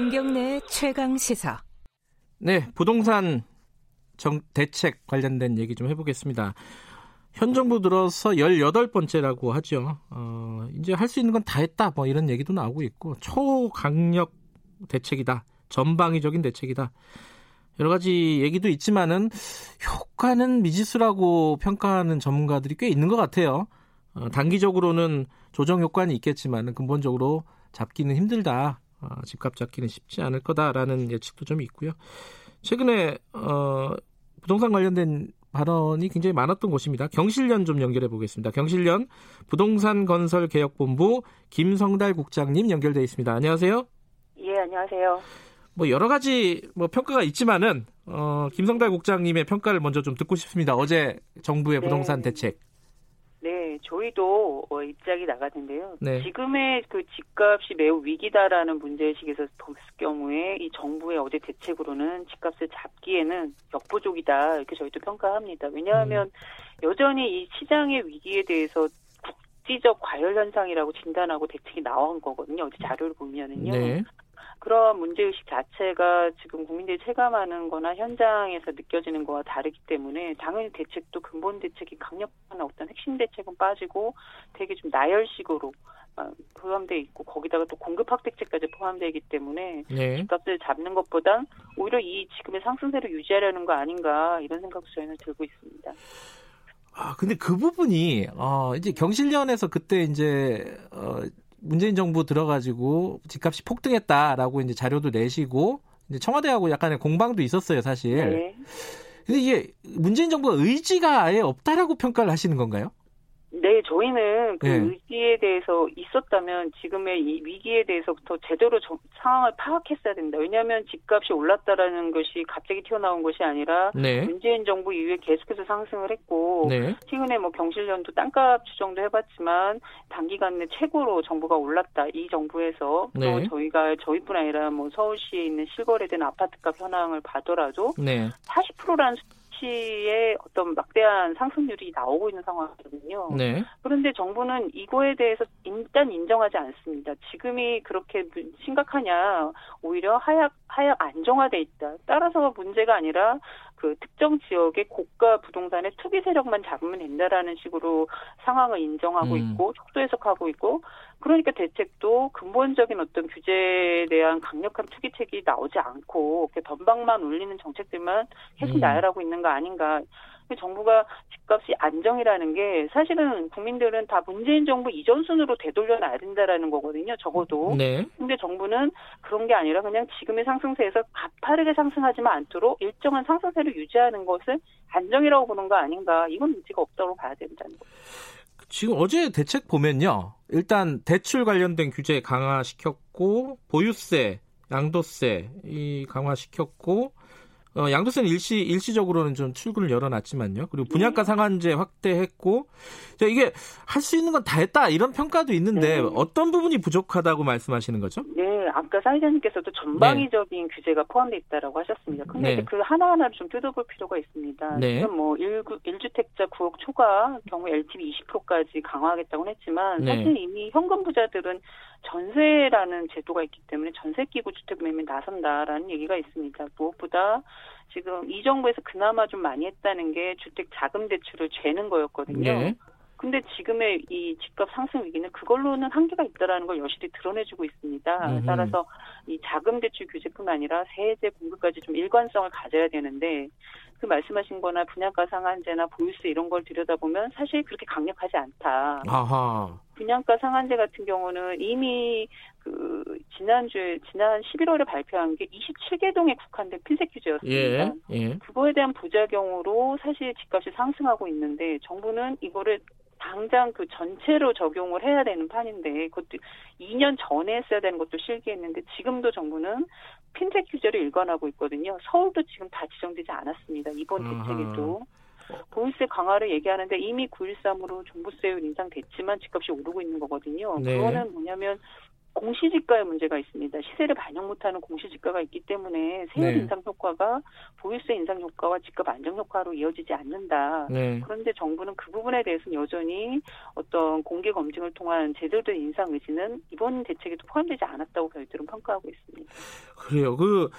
김경래 최강 시사. 네, 부동산 정, 대책 관련된 얘기 좀 해보겠습니다. 현 정부 들어서 18번째라고 하죠. 어, 이제 할 수 있는 건 다 했다. 뭐 이런 얘기도 나오고 있고 초강력 대책이다. 전방위적인 대책이다. 여러 가지 얘기도 있지만은 효과는 미지수라고 평가하는 전문가들이 꽤 있는 것 같아요. 어, 단기적으로는 조정 효과는 있겠지만 근본적으로 잡기는 힘들다. 어, 집값 잡기는 쉽지 않을 거다라는 예측도 좀 있고요. 최근에 어, 부동산 관련된 발언이 굉장히 많았던 곳입니다. 경실련 좀 연결해 보겠습니다. 경실련 부동산 건설 개혁본부 김성달 국장님 연결돼 있습니다. 안녕하세요. 예, 안녕하세요. 뭐 여러 가지 뭐 평가가 있지만은 어, 김성달 국장님의 평가를 먼저 좀 듣고 싶습니다. 어제 정부의 네. 부동산 대책. 네, 저희도 어, 입장이 나갔는데요. 네. 지금의 그 집값이 매우 위기다라는 문제의식에서 볼 경우에 이 정부의 어제 대책으로는 집값을 잡기에는 역부족이다 이렇게 저희도 평가합니다. 왜냐하면 음. 여전히 이 시장의 위기에 대해서 국지적 과열 현상이라고 진단하고 대책이 나온 거거든요. 어제 자료를 보면은요. 네. 그런 문제의식 자체가 지금 국민들이 체감하는 거나 현장에서 느껴지는 거와 다르기 때문에 당연히 대책도 근본 대책이 강력한 어떤 핵심 대책은 빠지고 되게 좀 나열식으로 어, 포함되어 있고 거기다가 또 공급 확대책까지 포함되어 있기 때문에 네. 집값을 잡는 것보다 오히려 이 지금의 상승세를 유지하려는 거 아닌가 이런 생각도 저희는 들고 있습니다. 아 근데 그 부분이 어 이제 경실련에서 그때 이제 어 문재인 정부 들어가지고 집값이 폭등했다라고 이제 자료도 내시고 이제 청와대하고 약간의 공방도 있었어요, 사실. 네. 근데 이게 문재인 정부가 의지가 아예 없다라고 평가를 하시는 건가요? 네, 저희는 그 네. 의지에 대해서 있었다면 지금의 이 위기에 대해서부터 제대로 저, 상황을 파악했어야 된다. 왜냐하면 집값이 올랐다라는 것이 갑자기 튀어나온 것이 아니라 네. 문재인 정부 이후에 계속해서 상승을 했고 네. 최근에 뭐 경실련도 땅값 추정도 해봤지만 단기간 내 최고로 정부가 올랐다. 이 정부에서 또 네. 저희가 저희뿐 아니라 뭐 서울시에 있는 실거래된 아파트값 현황을 봐더라도 40%라는 수치의 어떤 막대한 상승률이 나오고 있는 상황이거든요. 네. 그런데 정부는 이거에 대해서 일단 인정하지 않습니다. 지금이 그렇게 심각하냐? 오히려 하약 하약 안정화돼 있다. 따라서 문제가 아니라 그 특정 지역의 고가 부동산의 투기 세력만 잡으면 된다라는 식으로 상황을 인정하고 음. 있고 속도 해석하고 있고 그러니까 대책도 근본적인 어떤 규제에 대한 강력한 투기책이 나오지 않고 이렇게 덤방만 울리는 정책들만 계속 음. 나열하고 있는 거 아닌가 정부가 집값이 안정이라는 게 사실은 국민들은 다 문재인 정부 이전 순으로 되돌려 놔야 된다라는 거거든요. 적어도. 네. 근데 정부는 그런 게 아니라 그냥 지금의 상승세에서 가파르게 상승하지만 않도록 일정한 상승세를 유지하는 것을 안정이라고 보는 거 아닌가. 이건 문제가 없다고 봐야 된다는 거죠. 지금 어제 대책 보면요. 일단 대출 관련된 규제 강화시켰고 보유세, 양도세 이 강화시켰고 어, 양도세는 일시 일시적으로는 좀 출구를 열어놨지만요. 그리고 분양가 네. 상한제 확대했고 자, 이게 할 수 있는 건 다 했다 이런 평가도 있는데 네. 어떤 부분이 부족하다고 말씀하시는 거죠? 네, 아까 사회자님께서도 전방위적인 네. 규제가 포함되어 있다라고 하셨습니다. 근데 네. 그 하나하나를 좀 뜯어볼 필요가 있습니다. 네. 지금 뭐 1, 1주택자 9억 초과 경우 LTV 20%까지 강화하겠다고 했지만 네. 사실 이미 현금 부자들은 전세라는 제도가 있기 때문에 전세 끼고 주택 매매 나선다라는 얘기가 있습니다. 무엇보다 지금 이 정부에서 그나마 좀 많이 했다는 게 주택 자금 대출을 죄는 거였거든요. 네. 근데 지금의 이 집값 상승 위기는 그걸로는 한계가 있다라는 걸 여실히 드러내주고 있습니다. 음흠. 따라서 이 자금 대출 규제뿐 아니라 세제 공급까지 좀 일관성을 가져야 되는데 그 말씀하신 거나 분양가 상한제나 보유세 이런 걸 들여다보면 사실 그렇게 강력하지 않다. 아하. 분양가 상한제 같은 경우는 이미 그 지난주에 지난 11월에 발표한 게 27개 동에 국한된 핀셋 규제였습니다. 예, 예. 그거에 대한 부작용으로 사실 집값이 상승하고 있는데 정부는 이거를 당장 그 전체로 적용을 해야 되는 판인데 그것도 2년 전에 했어야 되는 것도 실기했는데 지금도 정부는 핀셋 규제를 일관하고 있거든요. 서울도 지금 다 지정되지 않았습니다. 이번 대책에도. 보유세 강화를 얘기하는데 이미 9.13으로 종부세율 인상됐지만 집값이 오르고 있는 거거든요. 네. 그거는 뭐냐면 공시지가의 문제가 있습니다. 시세를 반영 못하는 공시지가가 있기 때문에 세율 네. 인상 효과가 보유세 인상 효과와 집값 안정 효과로 이어지지 않는다. 네. 그런데 정부는 그 부분에 대해서는 여전히 어떤 공개 검증을 통한 제대로 된 인상 의지는 이번 대책에도 포함되지 않았다고 저희들은 평가하고 있습니다. 그래요. 그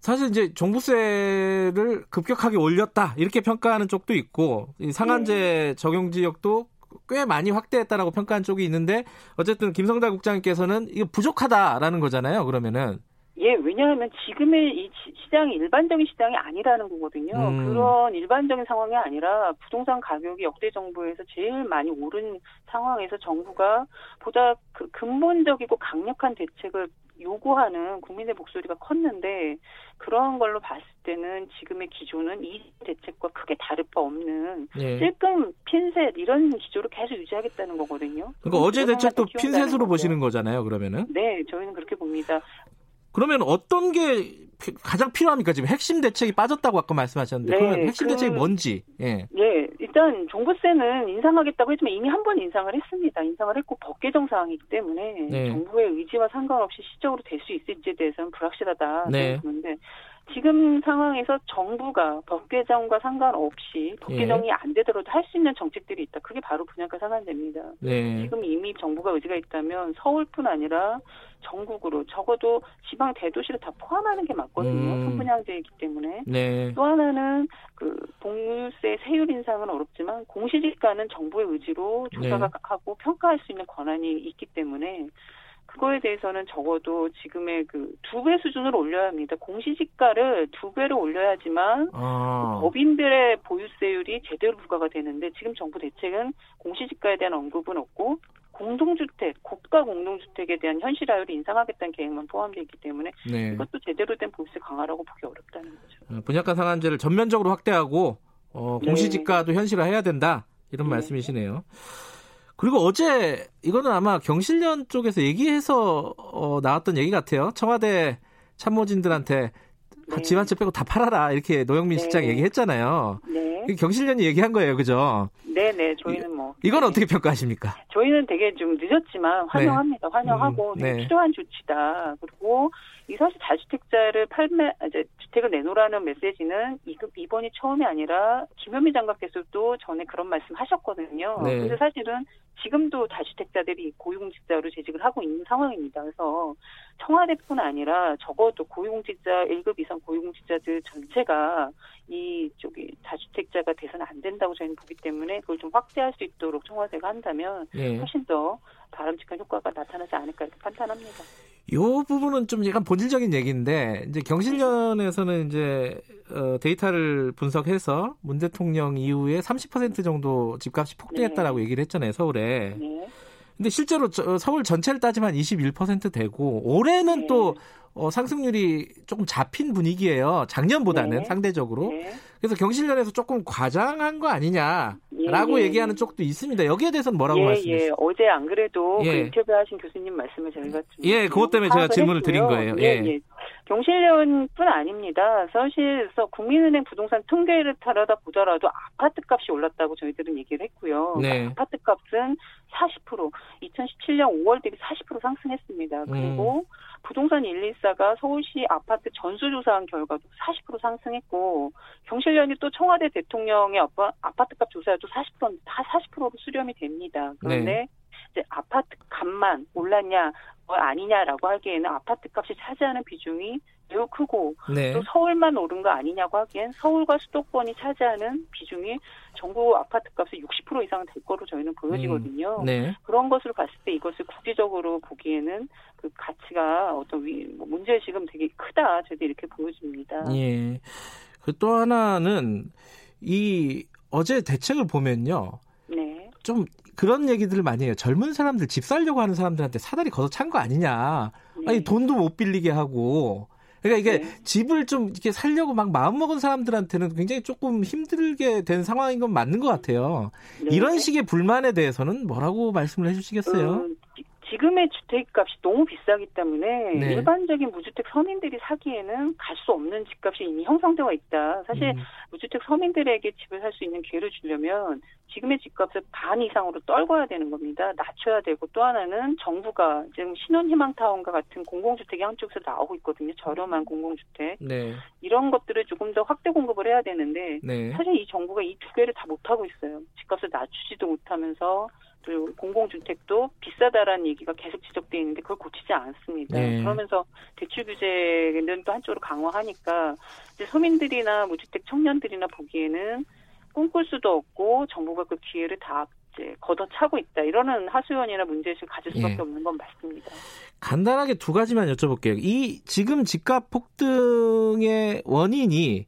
사실 이제 종부세를 급격하게 올렸다 이렇게 평가하는 쪽도 있고 이 상한제 네. 적용 지역도 꽤 많이 확대했다라고 평가한 쪽이 있는데 어쨌든 김성달 국장님께서는 이거 부족하다라는 거잖아요. 그러면은 예, 왜냐하면 지금의 이 시- 시장이 일반적인 시장이 아니라는 거거든요. 음. 그런 일반적인 상황이 아니라 부동산 가격이 역대 정부에서 제일 많이 오른 상황에서 정부가 보다 그 근본적이고 강력한 대책을 요구하는 국민의 목소리가 컸는데 그런 걸로 봤을 때는 지금의 기조는 이 대책과 크게 다를 바 없는 예. 찔끔 핀셋 이런 기조를 계속 유지하겠다는 거거든요. 그러니까 어제 대책도 핀셋으로 거죠. 보시는 거잖아요. 그러면은 네, 저희는 그렇게 봅니다. 그러면 어떤 게 피- 가장 필요합니까? 지금 핵심 대책이 빠졌다고 아까 말씀하셨는데 네, 그러면 핵심 그- 대책이 뭔지 예. 예, 일단 종부세는 인상하겠다고 했지만 이미 한 번 인상을 했습니다. 인상을 했고 법 개정 사항이기 때문에 네. 정부의 의지와 상관없이 시적으로 될 수 있을지에 대해서는 불확실하다. 네. 그런데 지금 상황에서 정부가 법 개정과 상관없이 법 예. 개정이 안 되더라도 할 수 있는 정책들이 있다. 그게 바로 분양가 상한제입니다. 네. 지금 이미 정부가 의지가 있다면 서울뿐 아니라 전국으로 적어도 지방 대도시를 다 포함하는 게 맞거든요. 음. 선분양제이기 때문에. 네. 또 하나는 그 봉유세 세율 인상은 어렵지만 공시지가는 정부의 의지로 조사가 네. 하고 평가할 수 있는 권한이 있기 때문에 그거에 대해서는 적어도 지금의 그 두 배 수준으로 올려야 합니다. 공시지가를 두 배로 올려야지만 아. 법인들의 보유세율이 제대로 부과가 되는데 지금 정부 대책은 공시지가에 대한 언급은 없고 공동주택, 고가 공동주택에 대한 현실화율을 인상하겠다는 계획만 포함되어 있기 때문에 네. 이것도 제대로 된 보유세 강화라고 보기 어렵다는 거죠. 어, 분양가 상한제를 전면적으로 확대하고 어, 네. 공시지가도 현실화해야 된다 이런 네. 말씀이시네요. 그리고 어제 이거는 아마 경실련 쪽에서 얘기해서 어, 나왔던 얘기 같아요. 청와대 참모진들한테 다 네. 집한채 빼고 다 팔아라 이렇게 노영민 네. 실장 얘기했잖아요. 네. 경실련이 얘기한 거예요, 그죠? 네 네, 저희는 뭐. 이건 네. 어떻게 평가하십니까? 저희는 되게 좀 늦었지만 환영합니다. 환영하고 음, 네. 필요한 조치다. 그리고 이 사실 다주택자를 팔매, 아, 이제 주택을 내놓으라는 메시지는 이- 이번이 처음이 아니라 김현미 장관께서도 전에 그런 말씀 하셨거든요. 네. 근데 사실은 지금도 다주택자들이 고위공직자로 재직을 하고 있는 상황입니다. 그래서 청와대뿐 아니라 적어도 고위공직자 1급 이상 고위공직자들 전체가 이 저기 다주택자가 돼서는 안 된다고 저희는 보기 때문에 그걸 좀 확대할 수 있도록 청와대가 한다면 예. 훨씬 더 바람직한 효과가 나타나지 않을까 이렇게 판단합니다. 이 부분은 좀 약간 본질적인 얘기인데 이제 경실련에서는 이제 어, 데이터를 분석해서 문 대통령 이후에 30% 정도 집값이 폭등했다라고 네. 얘기를 했잖아요 서울에. 네. 근데 실제로 저- 서울 전체를 따지면 21% 되고 올해는 네. 또 어, 상승률이 조금 잡힌 분위기예요. 작년보다는 네. 상대적으로. 네. 그래서 경실련에서 조금 과장한 거 아니냐 라고 예, 예. 얘기하는 쪽도 있습니다. 여기에 대해서는 뭐라고 예, 말씀하세요? 예. 어제 안 그래도 예. 그 인터뷰 하신 교수님 말씀을 저희가 좀 예, 그것 때문에 제가 질문을 했고요. 드린 거예요. 예, 예. 예. 경실련뿐 아닙니다. 사실서 국민은행 부동산 통계를 타려다 보더라도 아파트 값이 올랐다고 저희들은 얘기를 했고요. 네. 그러니까 아파트 값은 40% 2017년 5월 대비 40% 상승했습니다. 음. 그리고 부동산 114가 서울시 아파트 전수조사한 결과도 40% 상승했고 경실련이 또 청와대 대통령의 아파, 아파트값 조사에도 40%다 40%로 수렴이 됩니다. 그런데 네. 이제 아파트 값만 올랐냐 어, 아니냐라고 하기에는 아파트 값이 차지하는 비중이 매우 크고 네. 또 서울만 오른 거 아니냐고 하기엔 서울과 수도권이 차지하는 비중이 전국 아파트 값의 60% 이상은 될 거로 저희는 보여지거든요. 네. 그런 것으로 봤을 때 이것을 국제적으로 보기에는 그 가치가 어떤 위, 뭐 문제의식은 되게 크다. 저희도 이렇게 보여집니다. 예. 그 또 하나는 이 어제 대책을 보면요. 네. 좀 그런 얘기들을 많이 해요. 젊은 사람들 집 살려고 하는 사람들한테 사다리 걷어 찬 거 아니냐. 네. 아니 돈도 못 빌리게 하고. 그러니까 이게 네. 집을 좀 이렇게 살려고 막 마음 먹은 사람들한테는 굉장히 조금 힘들게 된 상황인 건 맞는 것 같아요. 네. 이런 식의 불만에 대해서는 뭐라고 말씀을 해주시겠어요? 음, 지- 지금의 주택값이 너무 비싸기 때문에 네. 일반적인 무주택 서민들이 사기에는 갈 수 없는 집값이 이미 형성되어 있다. 사실 음. 무주택 서민들에게 집을 살 수 있는 기회를 주려면 지금의 집값을 반 이상으로 떨궈야 되는 겁니다. 낮춰야 되고 또 하나는 정부가 지금 신혼희망타운과 같은 공공주택이 한쪽에서 나오고 있거든요. 저렴한 공공주택. 네. 이런 것들을 조금 더 확대 공급을 해야 되는데 네. 사실 이 정부가 이 두 개를 다 못하고 있어요. 집값을 낮추지도 못하면서 그리고 공공주택도 비싸다라는 얘기가 계속 지적돼 있는데 그걸 고치지 않습니다. 네. 그러면서 대출 규제는 또 한쪽으로 강화하니까 이제 서민들이나 무주택 청년들이나 보기에는 꿈꿀 수도 없고 정부가 그 기회를 다 이제 걷어차고 있다. 이러는 하수연이나 문제의식을 가질 수밖에 예. 없는 건 맞습니다. 간단하게 두 가지만 여쭤볼게요. 이 지금 집값 폭등의 원인이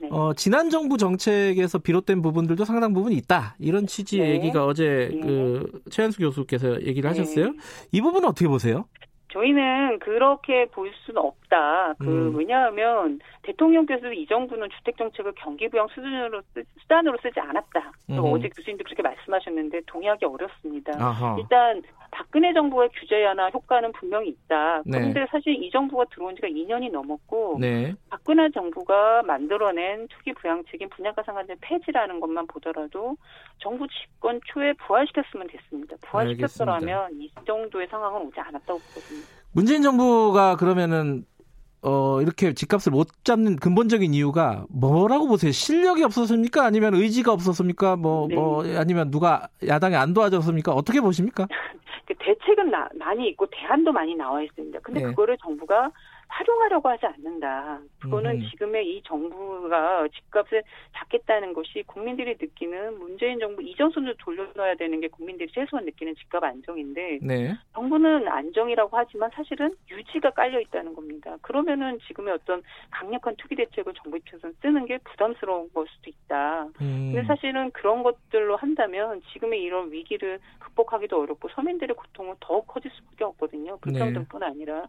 네. 어, 지난 정부 정책에서 비롯된 부분들도 상당 부분 있다. 이런 취지의 네. 얘기가 어제 네. 그 최한수 교수께서 얘기를 네. 하셨어요. 이 부분은 어떻게 보세요? 저희는 그렇게 볼 수는 없다. 그 음. 왜냐하면 대통령께서 이 정부는 주택 정책을 경기 부양 수준으로 쓰, 수단으로 쓰지 않았다. 음. 어제 교수님도 그렇게 말씀하셨는데 동의하기 어렵습니다. 아하. 일단 박근혜 정부의 규제나 효과는 분명히 있다. 네. 그런데 네. 사실 이 정부가 들어온 지가 2년이 넘었고 네. 박근혜 정부가 만들어낸 투기 부양책인 분양가 상한제 폐지라는 것만 보더라도 정부 집권 초에 부활시켰으면 됐습니다. 부활시켰더라면 이 정도의 상황은 오지 않았다고 보거든요. 문재인 정부가 그러면은 어, 이렇게 집값을 못 잡는 근본적인 이유가 뭐라고 보세요? 실력이 없었습니까? 아니면 의지가 없었습니까? 뭐, 네. 뭐, 아니면 누가 야당에 안 도와줬습니까? 어떻게 보십니까? 그 대책은 나, 많이 있고 대안도 많이 나와 있습니다. 근데 네. 그거를 정부가 활용하려고 하지 않는다. 그거는 음. 지금의 이 정부가 집값을 잡겠다는 것이 국민들이 느끼는 문재인 정부 이전 순으로 돌려놔야 되는 게 국민들이 최소한 느끼는 집값 안정인데 네. 정부는 안정이라고 하지만 사실은 유지가 깔려 있다는 겁니다. 그러면은 지금의 어떤 강력한 투기 대책을 정부 입장에서 쓰는 게 부담스러운 걸 수도 있다. 음. 근데 사실은 그런 것들로 한다면 지금의 이런 위기를 극복하기도 어렵고 서민들의 고통은 더욱 커질 수밖에 없거든요. 불평등뿐 네. 아니라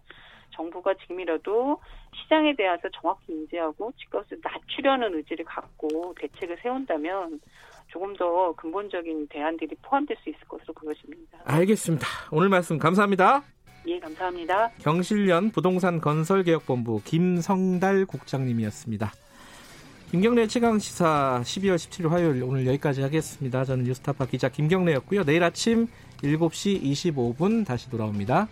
정부가 지금이라도 시장에 대해서 정확히 인지하고 집값을 낮추려는 의지를 갖고 대책을 세운다면 조금 더 근본적인 대안들이 포함될 수 있을 것으로 보여집니다. 알겠습니다. 오늘 말씀 감사합니다. 예, 감사합니다. 경실련 부동산 건설개혁본부 김성달 국장님이었습니다. 김경래 최강 시사 12월 17일 화요일 오늘 여기까지 하겠습니다. 저는 뉴스타파 기자 김경래였고요. 내일 아침 7시 25분 다시 돌아옵니다.